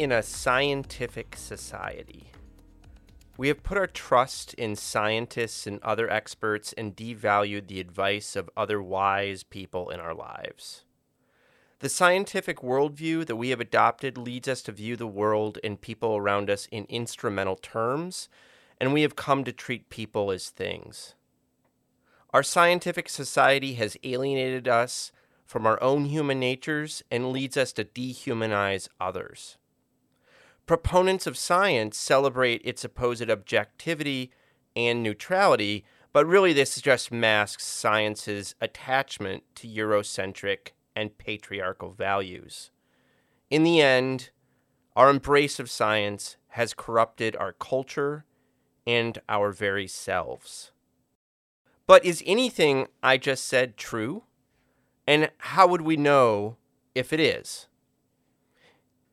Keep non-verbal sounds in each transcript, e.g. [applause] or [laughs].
In a scientific society. We have put our trust in scientists and other experts and devalued the advice of other wise people in our lives. The scientific worldview that we have adopted leads us to view the world and people around us in instrumental terms, and we have come to treat people as things. Our scientific society has alienated us from our own human natures and leads us to dehumanize others. Proponents of science celebrate its supposed objectivity and neutrality, but really this just masks science's attachment to Eurocentric and patriarchal values. In the end, our embrace of science has corrupted our culture and our very selves. But is anything I just said true? And how would we know if it is?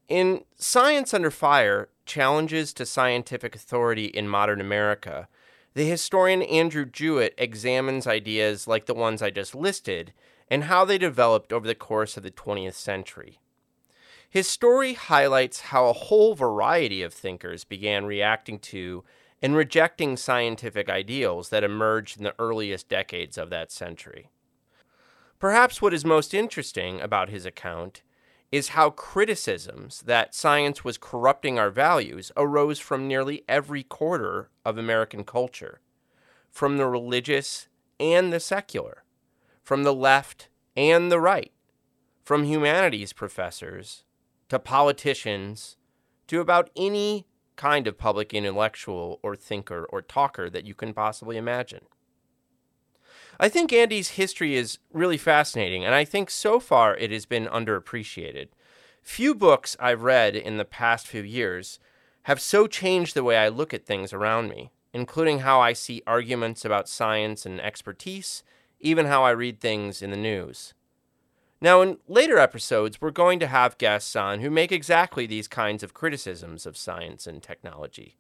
In Science Under Fire Challenges to Scientific Authority in Modern America, the historian Andrew Jewett examines ideas like the ones I just listed and how they developed over the course of the 20th century. His story highlights how a whole variety of thinkers began reacting to and rejecting scientific ideals that emerged in the earliest decades of that century. Perhaps what is most interesting about his account is how criticisms that science was corrupting our values arose from nearly every quarter of American culture, from the religious and the secular, from the left and the right, from humanities professors to politicians to about any kind of public intellectual or thinker or talker that you can possibly imagine. I think Andy's history is really fascinating, and I think so far it has been underappreciated. Few books I've read in the past few years have so changed the way I look at things around me, including how I see arguments about science and expertise, even how I read things in the news. Now, in later episodes, we're going to have guests on who make exactly these kinds of criticisms of science and technology.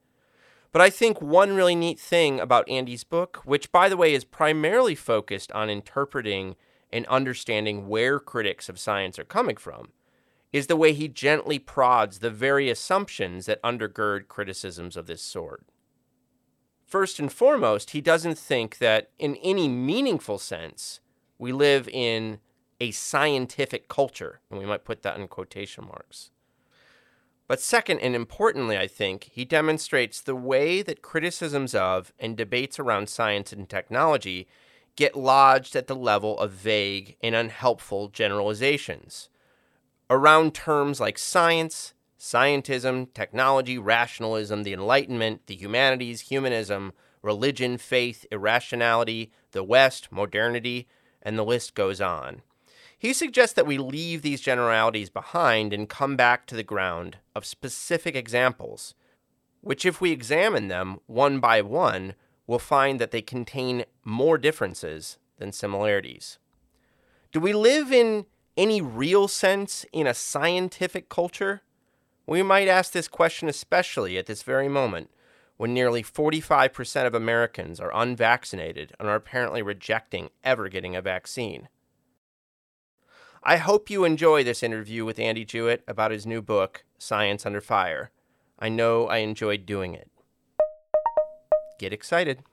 But I think one really neat thing about Andy's book, which by the way is primarily focused on interpreting and understanding where critics of science are coming from, is the way he gently prods the very assumptions that undergird criticisms of this sort. First and foremost, he doesn't think that in any meaningful sense we live in a scientific culture, and we might put that in quotation marks. But second, and importantly, I think, he demonstrates the way that criticisms of and debates around science and technology get lodged at the level of vague and unhelpful generalizations around terms like science, scientism, technology, rationalism, the Enlightenment, the humanities, humanism, religion, faith, irrationality, the West, modernity, and the list goes on. He suggests that we leave these generalities behind and come back to the ground of specific examples, which, if we examine them one by one, we'll find that they contain more differences than similarities. Do we live in any real sense in a scientific culture? We might ask this question especially at this very moment when nearly 45% of Americans are unvaccinated and are apparently rejecting ever getting a vaccine. I hope you enjoy this interview with Andy Jewett about his new book, Science Under Fire. I know I enjoyed doing it. Get excited.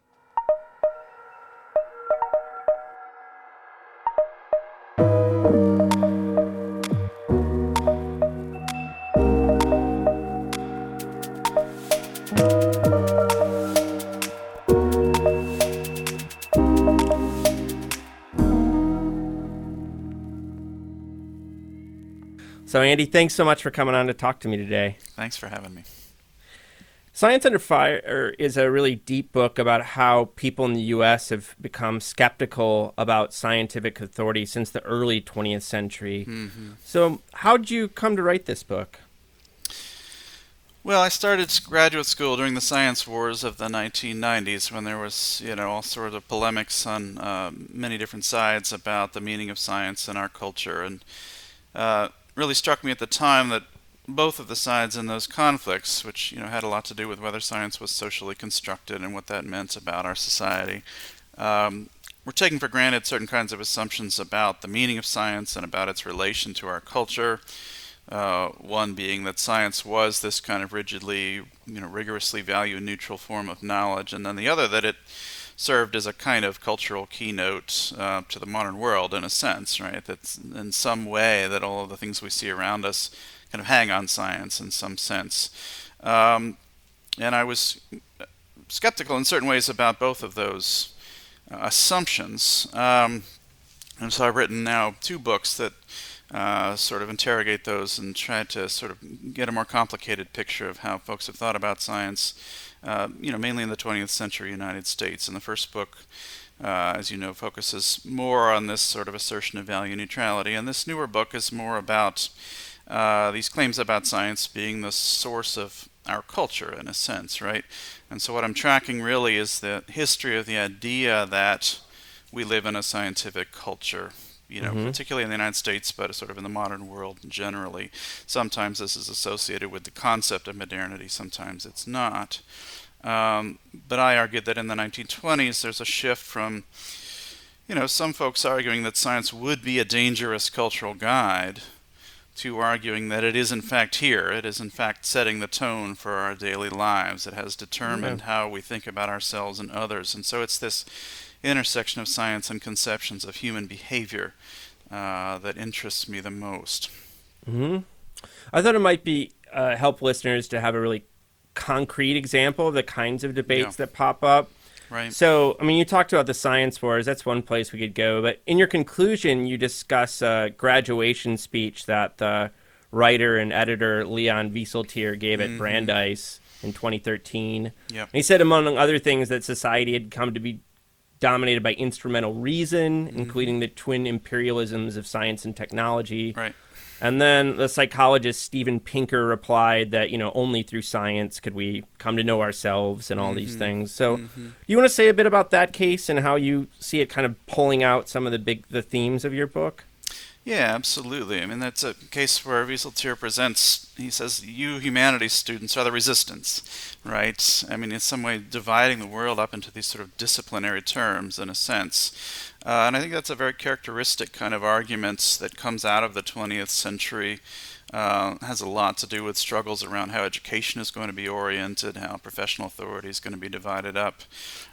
Andy, thanks so much for coming on to talk to me today. Thanks for having me. Science Under Fire is a really deep book about how people in the U.S. have become skeptical about scientific authority since the early 20th century. Mm-hmm. So, how did you come to write this book? Well, I started graduate school during the science wars of the 1990s when there was, you know, all sorts of polemics on uh, many different sides about the meaning of science in our culture. And uh, really struck me at the time that both of the sides in those conflicts, which, you know, had a lot to do with whether science was socially constructed and what that meant about our society, um, were taking for granted certain kinds of assumptions about the meaning of science and about its relation to our culture. Uh, one being that science was this kind of rigidly, you know, rigorously value neutral form of knowledge, and then the other that it served as a kind of cultural keynote uh, to the modern world in a sense, right? That's in some way that all of the things we see around us kind of hang on science in some sense. Um, and I was skeptical in certain ways about both of those uh, assumptions. Um, and so I've written now two books that uh, sort of interrogate those and try to sort of get a more complicated picture of how folks have thought about science, uh, you know, mainly in the 20th century United States. And the first book, uh, as you know, focuses more on this sort of assertion of value neutrality. And this newer book is more about uh, these claims about science being the source of our culture, in a sense, right? And so what I'm tracking really is the history of the idea that we live in a scientific culture you know, mm-hmm. particularly in the United States, but sort of in the modern world generally. Sometimes this is associated with the concept of modernity, sometimes it's not. Um, but I argued that in the 1920s there's a shift from, you know, some folks arguing that science would be a dangerous cultural guide to arguing that it is in fact here. It is in fact setting the tone for our daily lives. It has determined yeah. how we think about ourselves and others. And so it's this intersection of science and conceptions of human behavior uh, that interests me the most. Mm-hmm. I thought it might be uh, help listeners to have a really concrete example of the kinds of debates yeah. that pop up. Right. So, I mean, you talked about the science wars. That's one place we could go. But in your conclusion, you discuss a graduation speech that the writer and editor Leon Wieseltier gave at mm-hmm. Brandeis in 2013. Yep. he said, among other things, that society had come to be dominated by instrumental reason, mm-hmm. including the twin imperialisms of science and technology. Right. And then the psychologist Steven Pinker replied that, you know, only through science could we come to know ourselves and all mm-hmm. these things. So, mm-hmm. you want to say a bit about that case and how you see it kind of pulling out some of the big the themes of your book? Yeah, absolutely. I mean, that's a case where Wieseltier presents, he says, you humanities students are the resistance, right? I mean, in some way, dividing the world up into these sort of disciplinary terms, in a sense. Uh, and I think that's a very characteristic kind of argument that comes out of the 20th century. Uh, has a lot to do with struggles around how education is going to be oriented, how professional authority is going to be divided up.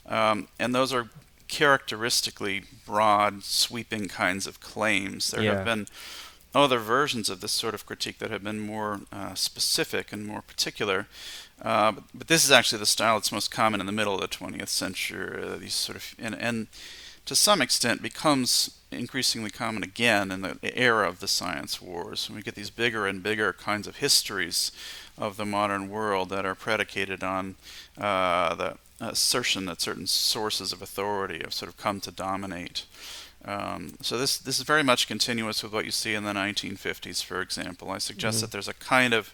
Um, and those are characteristically broad, sweeping kinds of claims. There yeah. have been other versions of this sort of critique that have been more uh, specific and more particular. Uh, but, but, this is actually the style that's most common in the middle of the 20th century. Uh, these sort of and, and to some extent becomes increasingly common again in the era of the science wars. When we get these bigger and bigger kinds of histories of the modern world that are predicated on uh, the assertion that certain sources of authority have sort of come to dominate. Um, so this this is very much continuous with what you see in the 1950s, for example. I suggest mm-hmm. that there's a kind of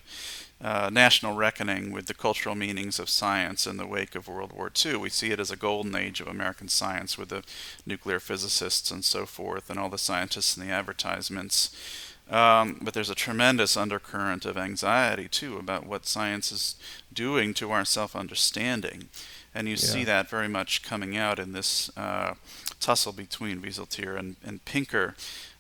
uh, national reckoning with the cultural meanings of science in the wake of World War II. We see it as a golden age of American science with the nuclear physicists and so forth, and all the scientists and the advertisements. Um, but there's a tremendous undercurrent of anxiety too about what science is doing to our self-understanding. And you yeah. see that very much coming out in this uh, tussle between Wieseltier and, and Pinker,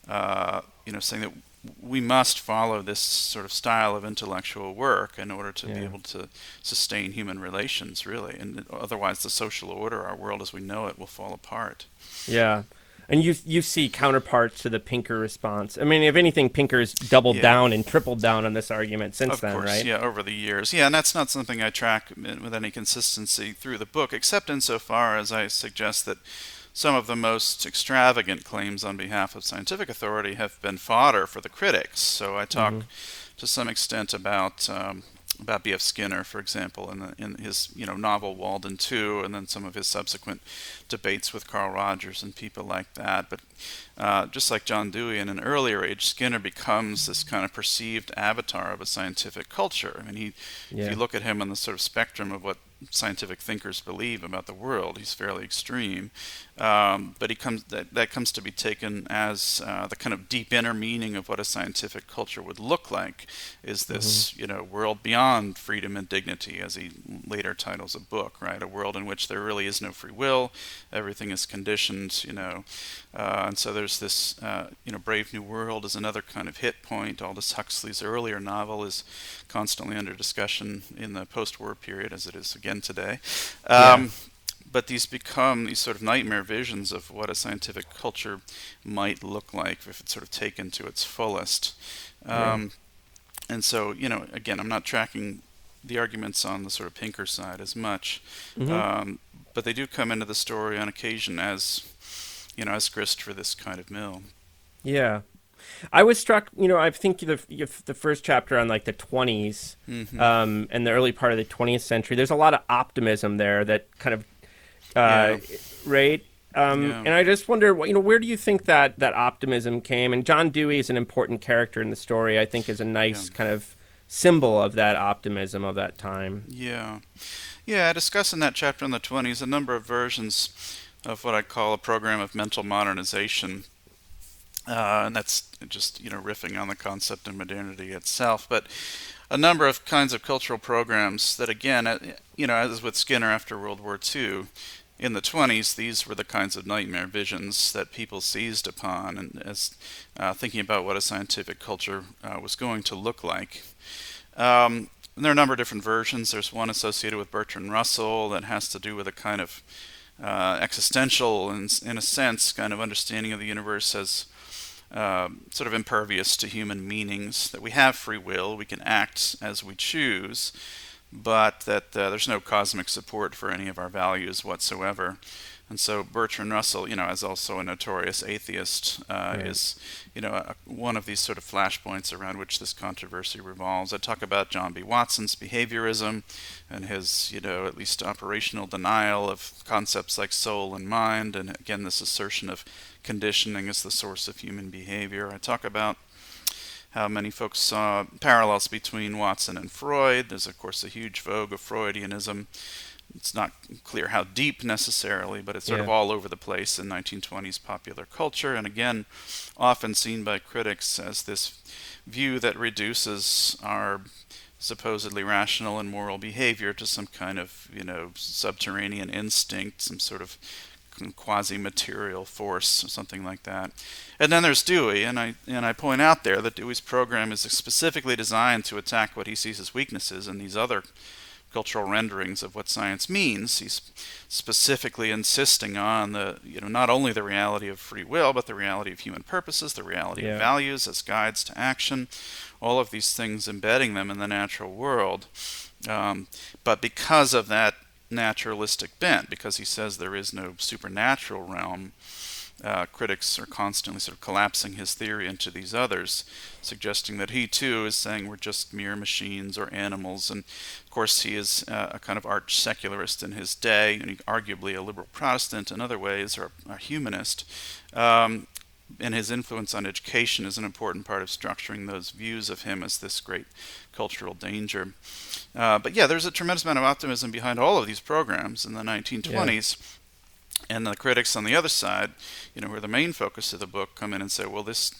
uh, you know, saying that we must follow this sort of style of intellectual work in order to yeah. be able to sustain human relations, really. And otherwise, the social order, our world as we know it, will fall apart. Yeah and you you see counterparts to the Pinker response. I mean, if anything, Pinker's doubled yeah. down and tripled down on this argument since of then, course, right? Yeah, over the years. Yeah, and that's not something I track with any consistency through the book, except insofar as I suggest that some of the most extravagant claims on behalf of scientific authority have been fodder for the critics. So I talk mm-hmm. to some extent about um, about B.F. Skinner, for example, in, the, in his you know novel Walden Two, and then some of his subsequent debates with Carl Rogers and people like that. But uh, just like John Dewey in an earlier age, Skinner becomes this kind of perceived avatar of a scientific culture. I mean, he, yeah. if you look at him on the sort of spectrum of what scientific thinkers believe about the world. He's fairly extreme, um, but he comes that, that comes to be taken as uh, the kind of deep inner meaning of what a scientific culture would look like. Is this mm-hmm. you know world beyond freedom and dignity, as he later titles a book, right? A world in which there really is no free will, everything is conditioned, you know, uh, and so there's this uh, you know Brave New World is another kind of hit point. Aldous Huxley's earlier novel is constantly under discussion in the post-war period, as it is again today. Um, yeah. But these become these sort of nightmare visions of what a scientific culture might look like if it's sort of taken to its fullest. Um, And so, you know, again, I'm not tracking the arguments on the sort of Pinker side as much, mm-hmm. um, but they do come into the story on occasion as, you know, as grist for this kind of mill. Yeah, I was struck, you know, I think the the first chapter on like the 20s mm-hmm. um, and the early part of the 20th century. There's a lot of optimism there that kind of, uh, yeah. right? Um, yeah. And I just wonder, you know, where do you think that that optimism came? And John Dewey is an important character in the story. I think is a nice yeah. kind of symbol of that optimism of that time. Yeah, yeah. I discuss in that chapter in the 20s a number of versions of what I call a program of mental modernization uh, and that's just you know riffing on the concept of modernity itself. But a number of kinds of cultural programs that, again, uh, you know, as with Skinner after World War II, in the 20s, these were the kinds of nightmare visions that people seized upon, and as uh, thinking about what a scientific culture uh, was going to look like. Um, there are a number of different versions. There's one associated with Bertrand Russell that has to do with a kind of uh, existential, and in a sense, kind of understanding of the universe as um, sort of impervious to human meanings, that we have free will, we can act as we choose, but that uh, there's no cosmic support for any of our values whatsoever. And so Bertrand Russell, you know, as also a notorious atheist, uh, right. is, you know, a, one of these sort of flashpoints around which this controversy revolves. I talk about John B. Watson's behaviorism and his, you know, at least operational denial of concepts like soul and mind, and again, this assertion of conditioning as the source of human behavior. I talk about how many folks saw parallels between Watson and Freud. There's, of course, a huge vogue of Freudianism it's not clear how deep necessarily, but it's sort yeah. of all over the place in 1920s popular culture, and again, often seen by critics as this view that reduces our supposedly rational and moral behavior to some kind of, you know, subterranean instinct, some sort of quasi-material force or something like that. And then there's Dewey, and I and I point out there that Dewey's program is specifically designed to attack what he sees as weaknesses in these other cultural renderings of what science means. He's specifically insisting on the, you know, not only the reality of free will, but the reality of human purposes, the reality yeah. of values as guides to action, all of these things embedding them in the natural world. Um, but because of that naturalistic bent, because he says there is no supernatural realm, uh, critics are constantly sort of collapsing his theory into these others, suggesting that he too is saying we're just mere machines or animals. And of course, he is uh, a kind of arch secularist in his day, and arguably a liberal Protestant in other ways, or a, humanist. Um, and his influence on education is an important part of structuring those views of him as this great cultural danger. Uh, but yeah, there's a tremendous amount of optimism behind all of these programs in the 1920s. Yeah and the critics on the other side, you know, who are the main focus of the book, come in and say, well, this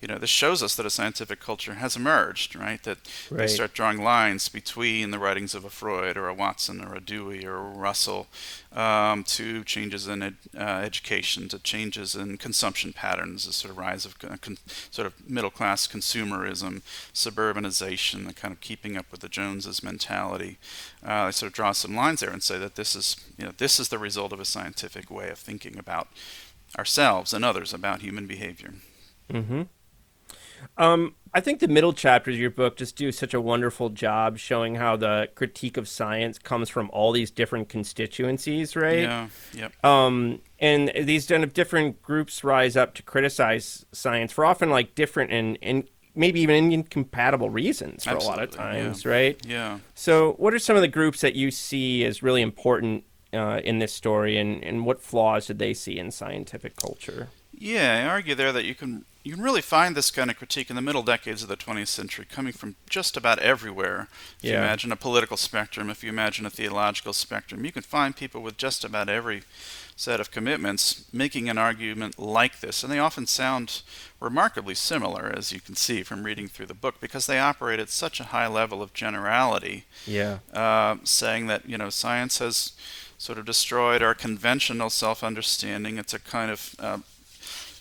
you know, this shows us that a scientific culture has emerged, right? That right. they start drawing lines between the writings of a Freud or a Watson or a Dewey or a Russell um, to changes in ed- uh, education, to changes in consumption patterns, the sort of rise of con- sort of middle class consumerism, suburbanization, the kind of keeping up with the Joneses mentality. Uh, they sort of draw some lines there and say that this is, you know, this is the result of a scientific way of thinking about ourselves and others about human behavior. Mm-hmm. Um, I think the middle chapters of your book just do such a wonderful job showing how the critique of science comes from all these different constituencies, right? Yeah. Yep. Um, and these kind of different groups rise up to criticize science for often like different and, and maybe even incompatible reasons for Absolutely, a lot of times, yeah. right? Yeah. So, what are some of the groups that you see as really important uh, in this story, and, and what flaws did they see in scientific culture? Yeah, I argue there that you can you can really find this kind of critique in the middle decades of the 20th century coming from just about everywhere. If you imagine a political spectrum, if you imagine a theological spectrum, you can find people with just about every set of commitments making an argument like this. And they often sound remarkably similar, as you can see from reading through the book, because they operate at such a high level of generality Yeah. uh, saying that you know science has sort of destroyed our conventional self-understanding. It's a kind of uh,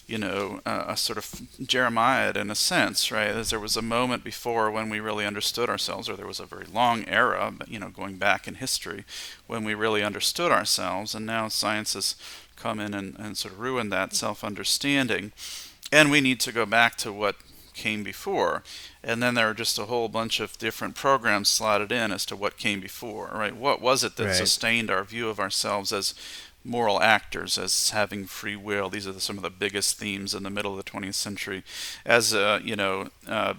you know uh, a sort of Jeremiah in a sense, right? As there was a moment before when we really understood ourselves, or there was a very long era, you know, going back in history, when we really understood ourselves, and now science has come in and, and sort of ruined that self-understanding, and we need to go back to what came before. And then there are just a whole bunch of different programs slotted in as to what came before, right? What was it that Right. sustained our view of ourselves as moral actors, as having free will? These are the, some of the biggest themes in the middle of the 20th century. As, uh, you know, uh,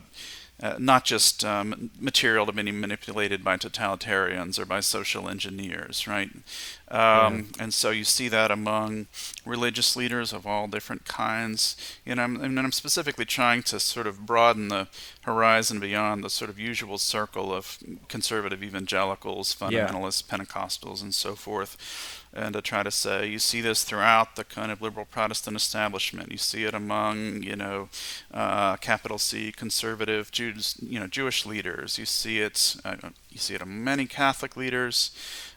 uh, not just um, material to be manipulated by totalitarians or by social engineers, right? Um, And so you see that among religious leaders of all different kinds. You know, I'm, and I'm specifically trying to sort of broaden the horizon beyond the sort of usual circle of conservative evangelicals, Yeah. fundamentalists, Pentecostals, and so forth and to try to say you see this throughout the kind of liberal Protestant establishment. You see it among you know uh, capital C conservative Jews, you know Jewish leaders. You see it uh, you see it among many Catholic leaders.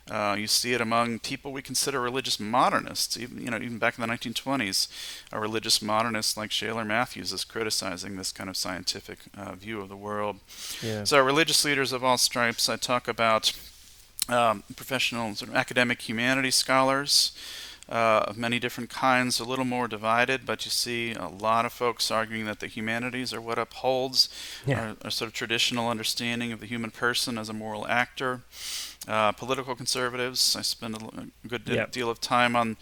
Uh, you see it among people we consider religious modernists. Even you know even back in the 1920s, a religious modernist like Shailer Mathews is criticizing this kind of scientific uh, view of the world. Yeah. So religious leaders of all stripes. I talk about um, professional sort of academic humanities scholars uh, of many different kinds, a little more divided, but you see a lot of folks arguing that the humanities are what upholds Yeah. our, our sort of traditional understanding of the human person as a moral actor. Uh, political conservatives, I spend a good de- Yep. deal of time on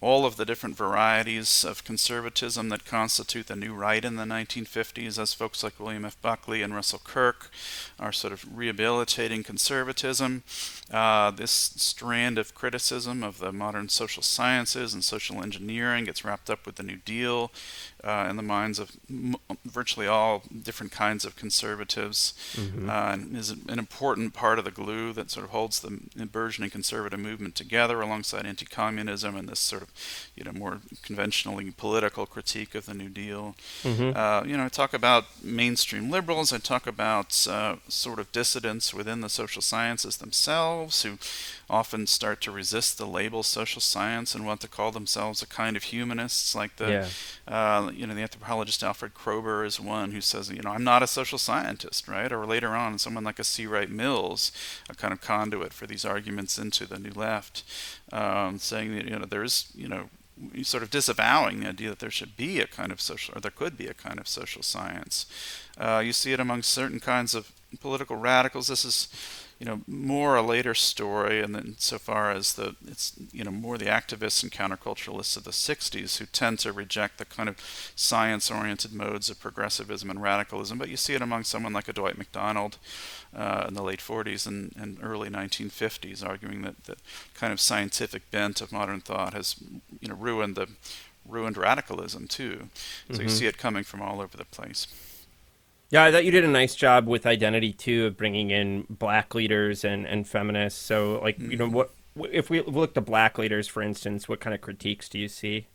all of the different varieties of conservatism that constitute the new right in the 1950s, as folks like William F. Buckley and Russell Kirk are sort of rehabilitating conservatism. Uh, this strand of criticism of the modern social sciences and social engineering gets wrapped up with the New Deal uh, in the minds of m- virtually all different kinds of conservatives, Mm-hmm. uh, and is an important part of the glue that sort of holds the burgeoning conservative movement together, alongside anti-communism and this sort of, you know, more conventionally political critique of the New Deal. Mhm. Uh, you know, I talk about mainstream liberals. I talk about uh, sort of dissidents within the social sciences themselves who often start to resist the label social science and want to call themselves a kind of humanists, like the Yeah. uh, you know, the anthropologist Alfred Kroeber is one who says, you know, I'm not a social scientist, right? Or later on, someone like a C. Wright Mills, a kind of conduit for these arguments into the New Left, um, saying that, you know, there's, you know, sort of disavowing the idea that there should be a kind of social, or there could be a kind of social science. Uh, you see it among certain kinds of political radicals. This is, you know, more a later story, and then so far as the it's you know more the activists and counterculturalists of the '60s who tend to reject the kind of science-oriented modes of progressivism and radicalism. But you see it among someone like a Dwight MacDonald uh, in the late '40s and, and early 1950s, arguing that the kind of scientific bent of modern thought has you know ruined the ruined radicalism too. So you Mhm. see it coming from all over the place. Yeah, I thought you did a nice job with identity too, of bringing in black leaders and, and feminists. So, like, you know, what if we look to black leaders, for instance, what kind of critiques do you see?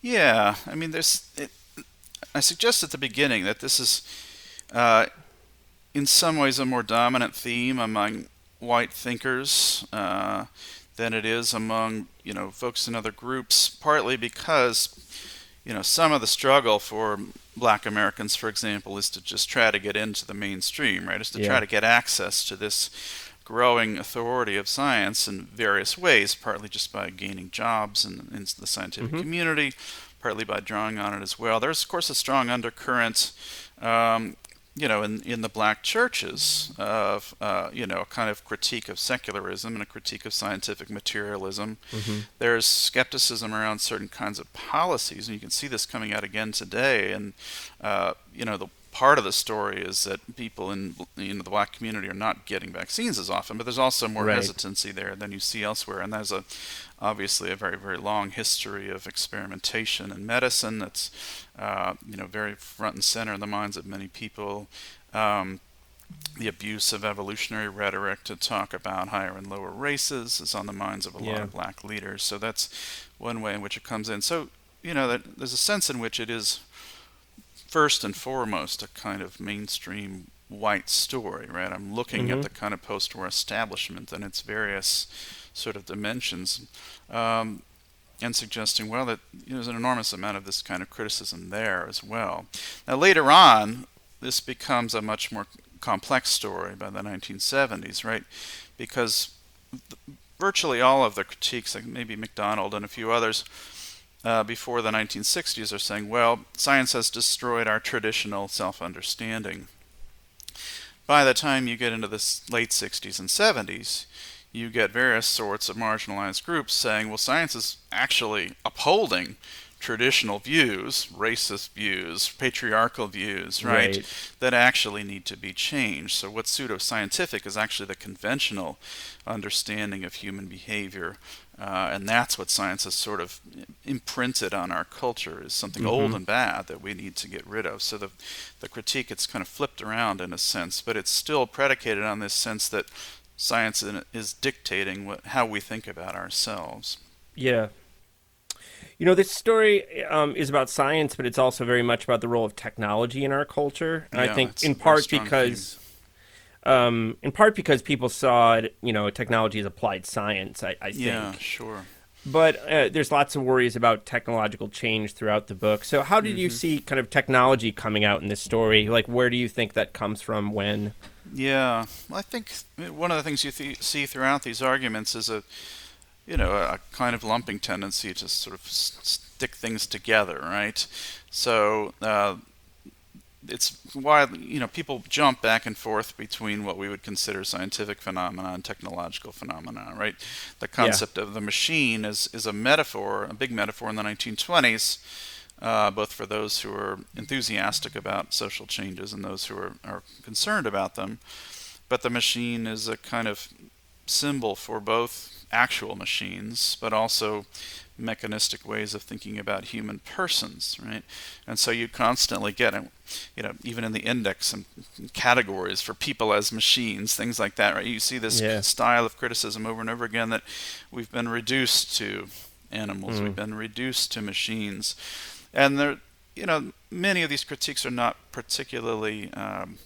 Yeah, I mean, there's. It, I suggest at the beginning that this is, uh, in some ways, a more dominant theme among white thinkers uh, than it is among you know folks in other groups. Partly because, you know, some of the struggle for Black Americans, for example, is to just try to get into the mainstream, right? Is to Yeah. try to get access to this growing authority of science in various ways, partly just by gaining jobs in, in the scientific mm-hmm. community, partly by drawing on it as well. There's, of course, a strong undercurrent um, you know, in, in the black churches of, uh, you know, a kind of critique of secularism and a critique of scientific materialism. Mm-hmm. There's skepticism around certain kinds of policies, and you can see this coming out again today. And, uh, you know, the part of the story is that people in you know the black community are not getting vaccines as often, but there's also more right. hesitancy there than you see elsewhere, and there's a obviously a very very long history of experimentation in medicine that's uh, you know very front and center in the minds of many people. Um, the abuse of evolutionary rhetoric to talk about higher and lower races is on the minds of a yeah. lot of black leaders. So that's one way in which it comes in. So you know that there's a sense in which it is first and foremost a kind of mainstream white story, right? I'm looking mm-hmm. at the kind of post-war establishment and its various sort of dimensions, um, and suggesting, well, that you know, there's an enormous amount of this kind of criticism there as well. Now, later on, this becomes a much more complex story by the 1970s, right? Because virtually all of the critiques, like maybe McDonald and a few others, uh, before the 1960s are saying, well, science has destroyed our traditional self understanding. By the time you get into the late 60s and 70s, you get various sorts of marginalized groups saying, well, science is actually upholding traditional views, racist views, patriarchal views, right, right, that actually need to be changed. So, what's pseudoscientific is actually the conventional understanding of human behavior. Uh, and that's what science has sort of imprinted on our culture is something mm-hmm. old and bad that we need to get rid of. So the the critique it's kind of flipped around in a sense, but it's still predicated on this sense that science is dictating what, how we think about ourselves. Yeah, you know, this story um, is about science, but it's also very much about the role of technology in our culture. And yeah, I think in part because, um, in part because people saw it, you know, technology as applied science. I, I think. Yeah, sure. But uh, there's lots of worries about technological change throughout the book. So, how did mm-hmm. you see kind of technology coming out in this story? Like, where do you think that comes from? When? Yeah, well, I think one of the things you th- see throughout these arguments is a you know, a kind of lumping tendency to sort of stick things together, right? So uh, it's why you know people jump back and forth between what we would consider scientific phenomena and technological phenomena, right? The concept yeah. of the machine is is a metaphor, a big metaphor in the 1920s. Uh, both for those who are enthusiastic about social changes and those who are, are concerned about them. But the machine is a kind of symbol for both actual machines, but also mechanistic ways of thinking about human persons, right? And so you constantly get, you know, even in the index and categories for people as machines, things like that, right? You see this yeah. style of criticism over and over again that we've been reduced to animals, mm. we've been reduced to machines, and there, you know, many of these critiques are not particularly um,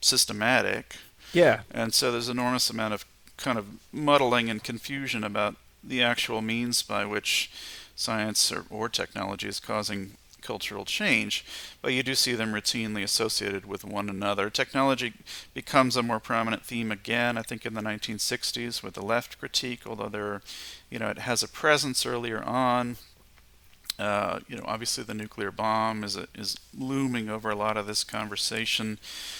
systematic. Yeah. And so there's enormous amount of kind of muddling and confusion about the actual means by which science or, or technology is causing cultural change, but you do see them routinely associated with one another. Technology becomes a more prominent theme again, I think, in the 1960s with the left critique, although there, you know, it has a presence earlier on. Uh, you know, obviously the nuclear bomb is a, is looming over a lot of this conversation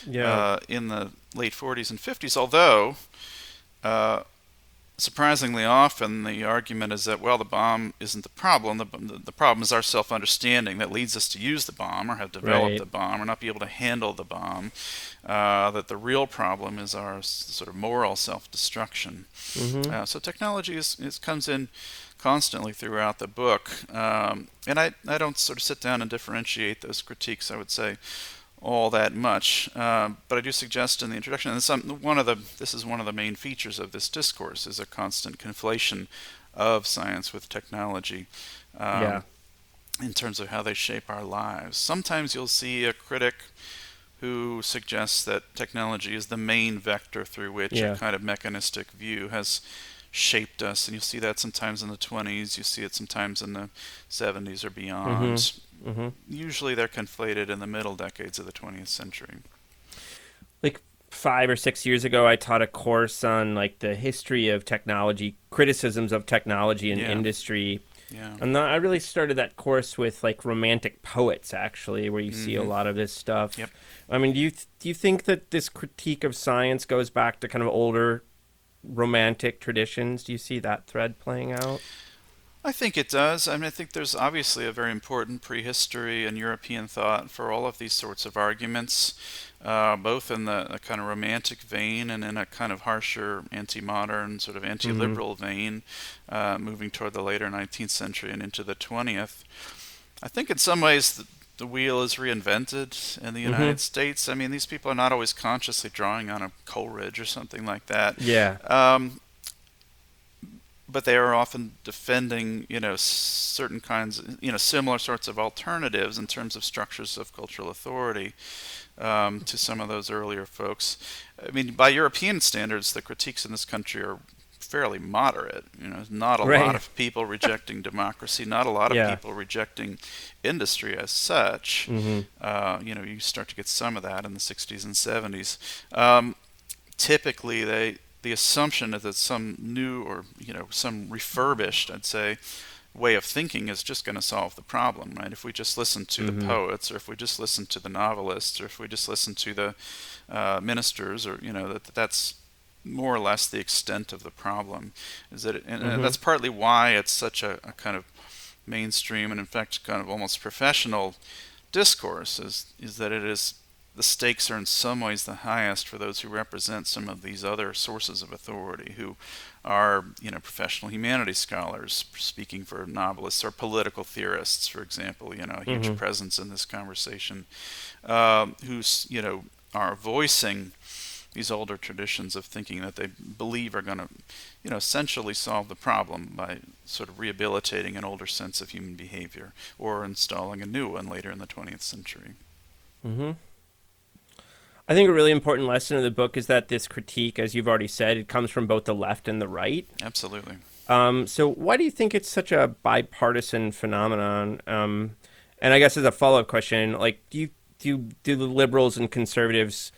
yeah. uh, in the late 40s and 50s. Although uh, surprisingly often, the argument is that, well, the bomb isn't the problem. The, the, the problem is our self understanding that leads us to use the bomb or have developed right. the bomb or not be able to handle the bomb. Uh, that the real problem is our sort of moral self destruction. Mm-hmm. Uh, so technology is, is, comes in constantly throughout the book. Um, and I, I don't sort of sit down and differentiate those critiques, I would say all that much. Uh, but I do suggest in the introduction, and some, one of the this is one of the main features of this discourse is a constant conflation of science with technology. Um, yeah. In terms of how they shape our lives. Sometimes you'll see a critic who suggests that technology is the main vector through which yeah. a kind of mechanistic view has shaped us. And you'll see that sometimes in the 20s, you see it sometimes in the 70s or beyond. Mm-hmm. Mm-hmm. Usually they're conflated in the middle decades of the 20th century. Like, five or six years ago, I taught a course on like the history of technology, criticisms of technology and Yeah. industry. Yeah. And I really started that course with like romantic poets, actually, where you see a lot of this stuff. Mm-hmm. Yep. I mean, do you do you think that this critique of science goes back to kind of older romantic traditions? Do you see that thread playing out? I think it does. I mean, I think there's obviously a very important prehistory and European thought for all of these sorts of arguments, uh, both in the, kind of romantic vein and in a kind of harsher anti-modern, sort of anti-liberal vein, uh, moving toward the later 19th century and into the 20th. I think in some ways the, the wheel is reinvented in the United States. I mean, these people are not always consciously drawing on a Coleridge or something like that. Yeah. Um, but they are often defending, you know, certain kinds, you know, similar sorts of alternatives in terms of structures of cultural authority um, to some of those earlier folks. I mean, by European standards, the critiques in this country are fairly moderate. You know, not a Right. lot of people [laughs] rejecting democracy, not a lot of Yeah. people rejecting industry as such. hmm Uh, you know, you start to get some of that in the 60s and 70s. Um, typically, they the assumption is that some new or you know some refurbished, I'd say, way of thinking is just going to solve the problem, right? If we just listen to Mhm. the poets, or if we just listen to the novelists, or if we just listen to the uh, ministers, or you know that that's more or less the extent of the problem. Is that it, and, and Mhm. that's partly why it's such a, a kind of mainstream and in fact kind of almost professional discourse is is that it is the stakes are in some ways the highest for those who represent some of these other sources of authority who are you know professional humanities scholars speaking for novelists or political theorists for example you know a huge Mhm. presence in this conversation um, who's you know are voicing these older traditions of thinking that they believe are going to, you know, essentially solve the problem by sort of rehabilitating an older sense of human behavior or installing a new one later in the 20th century. hmm I think a really important lesson of the book is that this critique, as you've already said, it comes from both the left and the right. Absolutely. Um, so why do you think it's such a bipartisan phenomenon? Um, and I guess as a follow-up question, like, do you do do the liberals and conservatives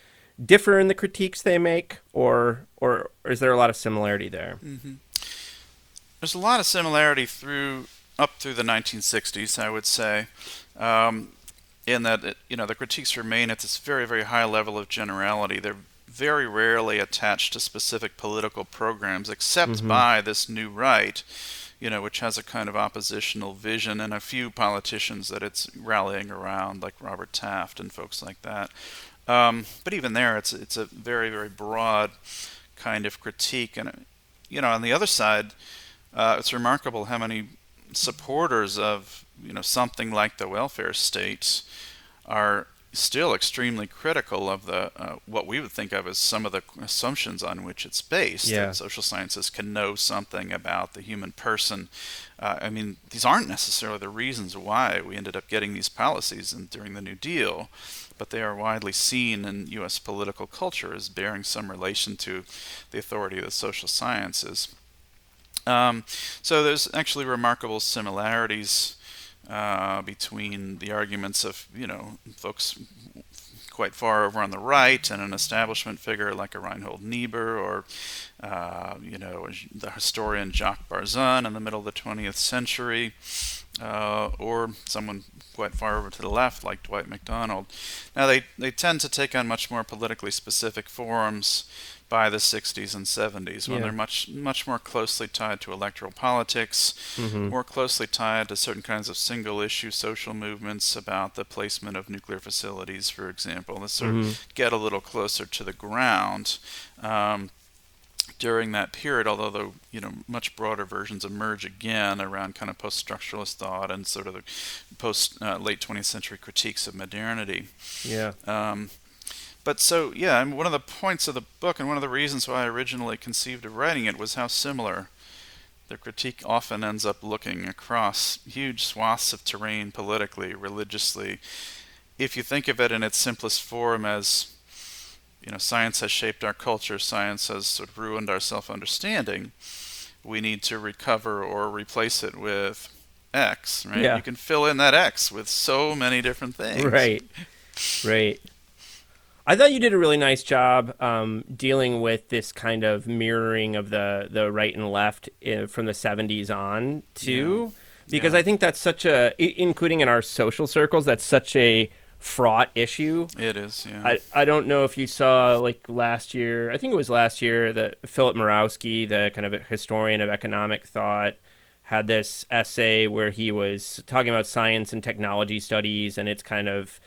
differ in the critiques they make, or or, or is there a lot of similarity there? hmm There's a lot of similarity through up through the 1960s, I would say, um, in that it, you know the critiques remain at this very very high level of generality. They're very rarely attached to specific political programs, except Mhm. by this new right, you know, which has a kind of oppositional vision and a few politicians that it's rallying around, like Robert Taft and folks like that. Um, but even there, it's it's a very very broad kind of critique, and you know, on the other side, uh, it's remarkable how many supporters of you know something like the welfare state are still extremely critical of the uh, what we would think of as some of the assumptions on which it's based. Yeah. That social sciences can know something about the human person. Uh, I mean, these aren't necessarily the reasons why we ended up getting these policies in, during the New Deal, but they are widely seen in U.S. political culture as bearing some relation to the authority of the social sciences. Um, so there's actually remarkable similarities uh, between the arguments of you know folks quite far over on the right and an establishment figure like a Reinhold Niebuhr or uh, you know the historian Jacques Barzun in the middle of the 20th century uh, or someone quite far over to the left like Dwight MacDonald. Now they, they tend to take on much more politically specific forms by the 60s and 70s when Yeah. they're much much more closely tied to electoral politics, Mhm. more closely tied to certain kinds of single issue social movements about the placement of nuclear facilities, for example. That sort Mhm. of get a little closer to the ground. Um, during that period, although the you know much broader versions emerge again around kind of post-structuralist thought and sort of the post uh, late 20th century critiques of modernity. Yeah. Um, but so yeah, and one of the points of the book and one of the reasons why I originally conceived of writing it was how similar the critique often ends up looking across huge swaths of terrain politically, religiously. If you think of it in its simplest form as you know, science has shaped our culture, science has sort of ruined our self-understanding. We need to recover or replace it with X, right? Yeah. You can fill in that X with so many different things. Right. Right. I thought you did a really nice job um, dealing with this kind of mirroring of the the right and left uh, from the '70s on too, yeah. because yeah. I think that's such a, including in our social circles, that's such a fraught issue. It is, yeah. I, I don't know if you saw like last year. I think it was last year that Philip Mirowski, the kind of historian of economic thought, had this essay where he was talking about science and technology studies and its kind of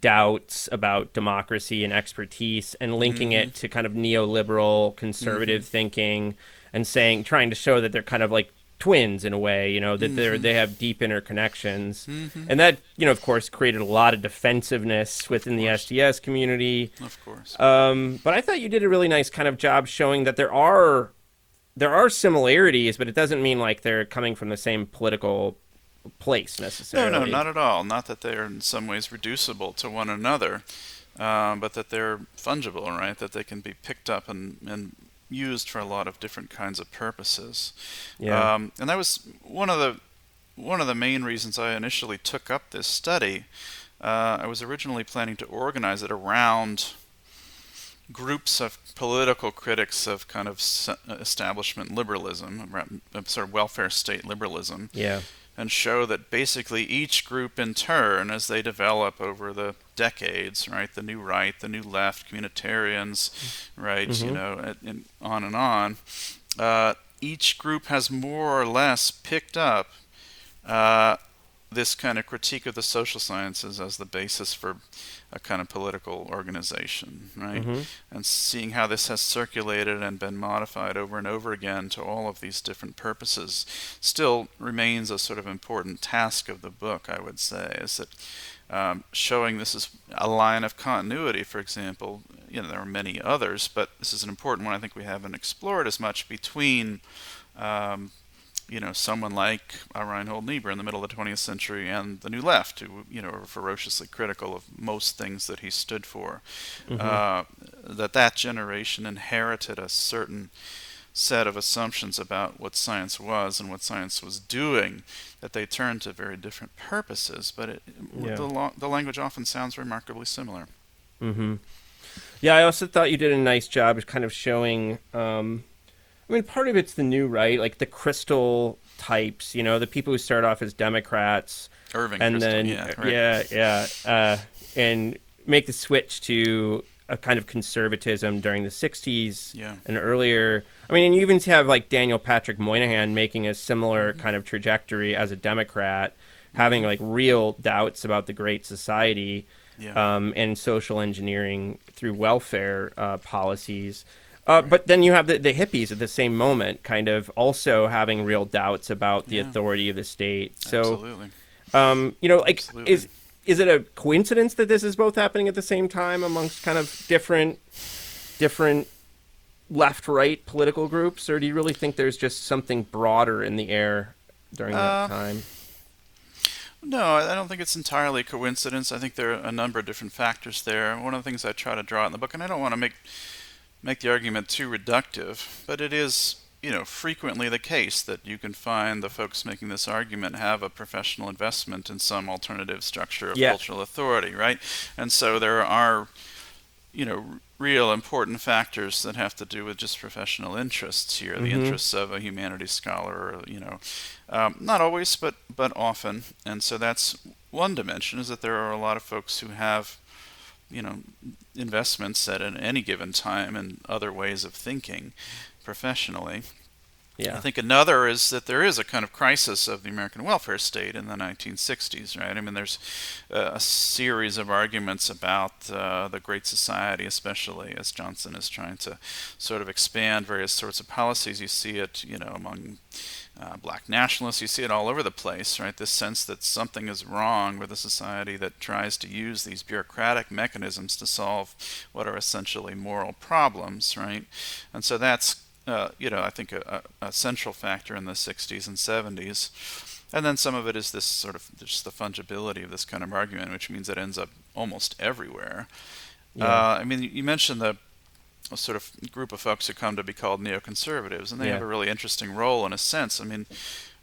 doubts about democracy and expertise and linking mm-hmm. it to kind of neoliberal conservative mm-hmm. thinking and saying trying to show that they're kind of like twins in a way you know that mm-hmm. they're they have deep interconnections mm-hmm. and that you know of course created a lot of defensiveness within the SDS community of course um, but I thought you did a really nice kind of job showing that there are there are similarities but it doesn't mean like they're coming from the same political place necessarily. No, no, not at all. Not that they're in some ways reducible to one another, uh, but that they're fungible, right? That they can be picked up and, and used for a lot of different kinds of purposes. Yeah. Um, and that was one of the one of the main reasons I initially took up this study. Uh, I was originally planning to organize it around groups of political critics of kind of establishment liberalism, sort of welfare state liberalism. Yeah and show that basically each group in turn, as they develop over the decades, right, the new right, the new left, communitarians, right, mm-hmm. you know, and on and on, uh, each group has more or less picked up uh, this kind of critique of the social sciences as the basis for a kind of political organization, right? Mm-hmm. And seeing how this has circulated and been modified over and over again to all of these different purposes still remains a sort of important task of the book, I would say, is that um, showing this is a line of continuity, for example. You know, there are many others, but this is an important one I think we haven't explored as much between um, you know, someone like Reinhold Niebuhr in the middle of the 20th century and the New Left, who, you know, were ferociously critical of most things that he stood for, mm-hmm. uh, that that generation inherited a certain set of assumptions about what science was and what science was doing, that they turned to very different purposes, but it, yeah. the, lo- the language often sounds remarkably similar. Mm-hmm. Yeah, I also thought you did a nice job of kind of showing um, I mean, part of it's the new right, like the Kristol types. You know, the people who start off as Democrats, Irving, and Kristol, then yeah, right. yeah, yeah, uh, and make the switch to a kind of conservatism during the '60s yeah. and earlier. I mean, and you even have like Daniel Patrick Moynihan making a similar mm-hmm. kind of trajectory as a Democrat, having like real doubts about the Great Society. Yeah. Um, and social engineering through welfare uh, policies. Uh, but then you have the, the hippies at the same moment, kind of also having real doubts about the yeah. authority of the state. So, Absolutely. Um, you know, like Absolutely. is is it a coincidence that this is both happening at the same time amongst kind of different different left right political groups, or do you really think there's just something broader in the air during that uh, time? No, I don't think it's entirely coincidence. I think there are a number of different factors there. One of the things I try to draw out in the book, and I don't want to make make the argument too reductive, but it is, you know, frequently the case that you can find the folks making this argument have a professional investment in some alternative structure of yeah. cultural authority, right? And so there are, you know, real important factors that have to do with just professional interests here, mm-hmm. the interests of a humanities scholar, or, you know, um, not always, but but often. And so that's one dimension is that there are a lot of folks who have you know investments at any given time and other ways of thinking professionally. Yeah. I think another is that there is a kind of crisis of the American welfare state in the 1960s, right? I mean, there's a series of arguments about uh, the Great Society, especially as Johnson is trying to sort of expand various sorts of policies. You see it, you know, among uh, black nationalists. You see it all over the place, right? This sense that something is wrong with a society that tries to use these bureaucratic mechanisms to solve what are essentially moral problems, right? And so that's, uh, you know, I think a, a, central factor in the 60s and 70s. And then some of it is this sort of just the fungibility of this kind of argument, which means it ends up almost everywhere. Yeah. Uh, I mean, you mentioned the a sort of group of folks who come to be called neoconservatives, and they yeah. have a really interesting role in a sense. I mean,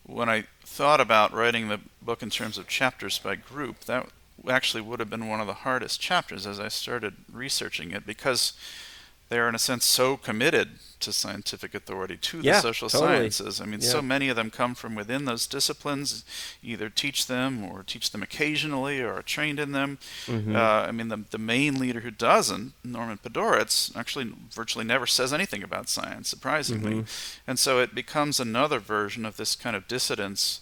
when I thought about writing the book in terms of chapters by group, that actually would have been one of the hardest chapters as I started researching it because they're in a sense so committed to scientific authority to Yeah, the social totally. sciences. I mean, Yeah. so many of them come from within those disciplines, either teach them or teach them occasionally or are trained in them. Mhm. Uh, I mean, the, the main leader who doesn't, Norman Podhoretz, actually virtually never says anything about science, surprisingly. Mhm. And so it becomes another version of this kind of dissidence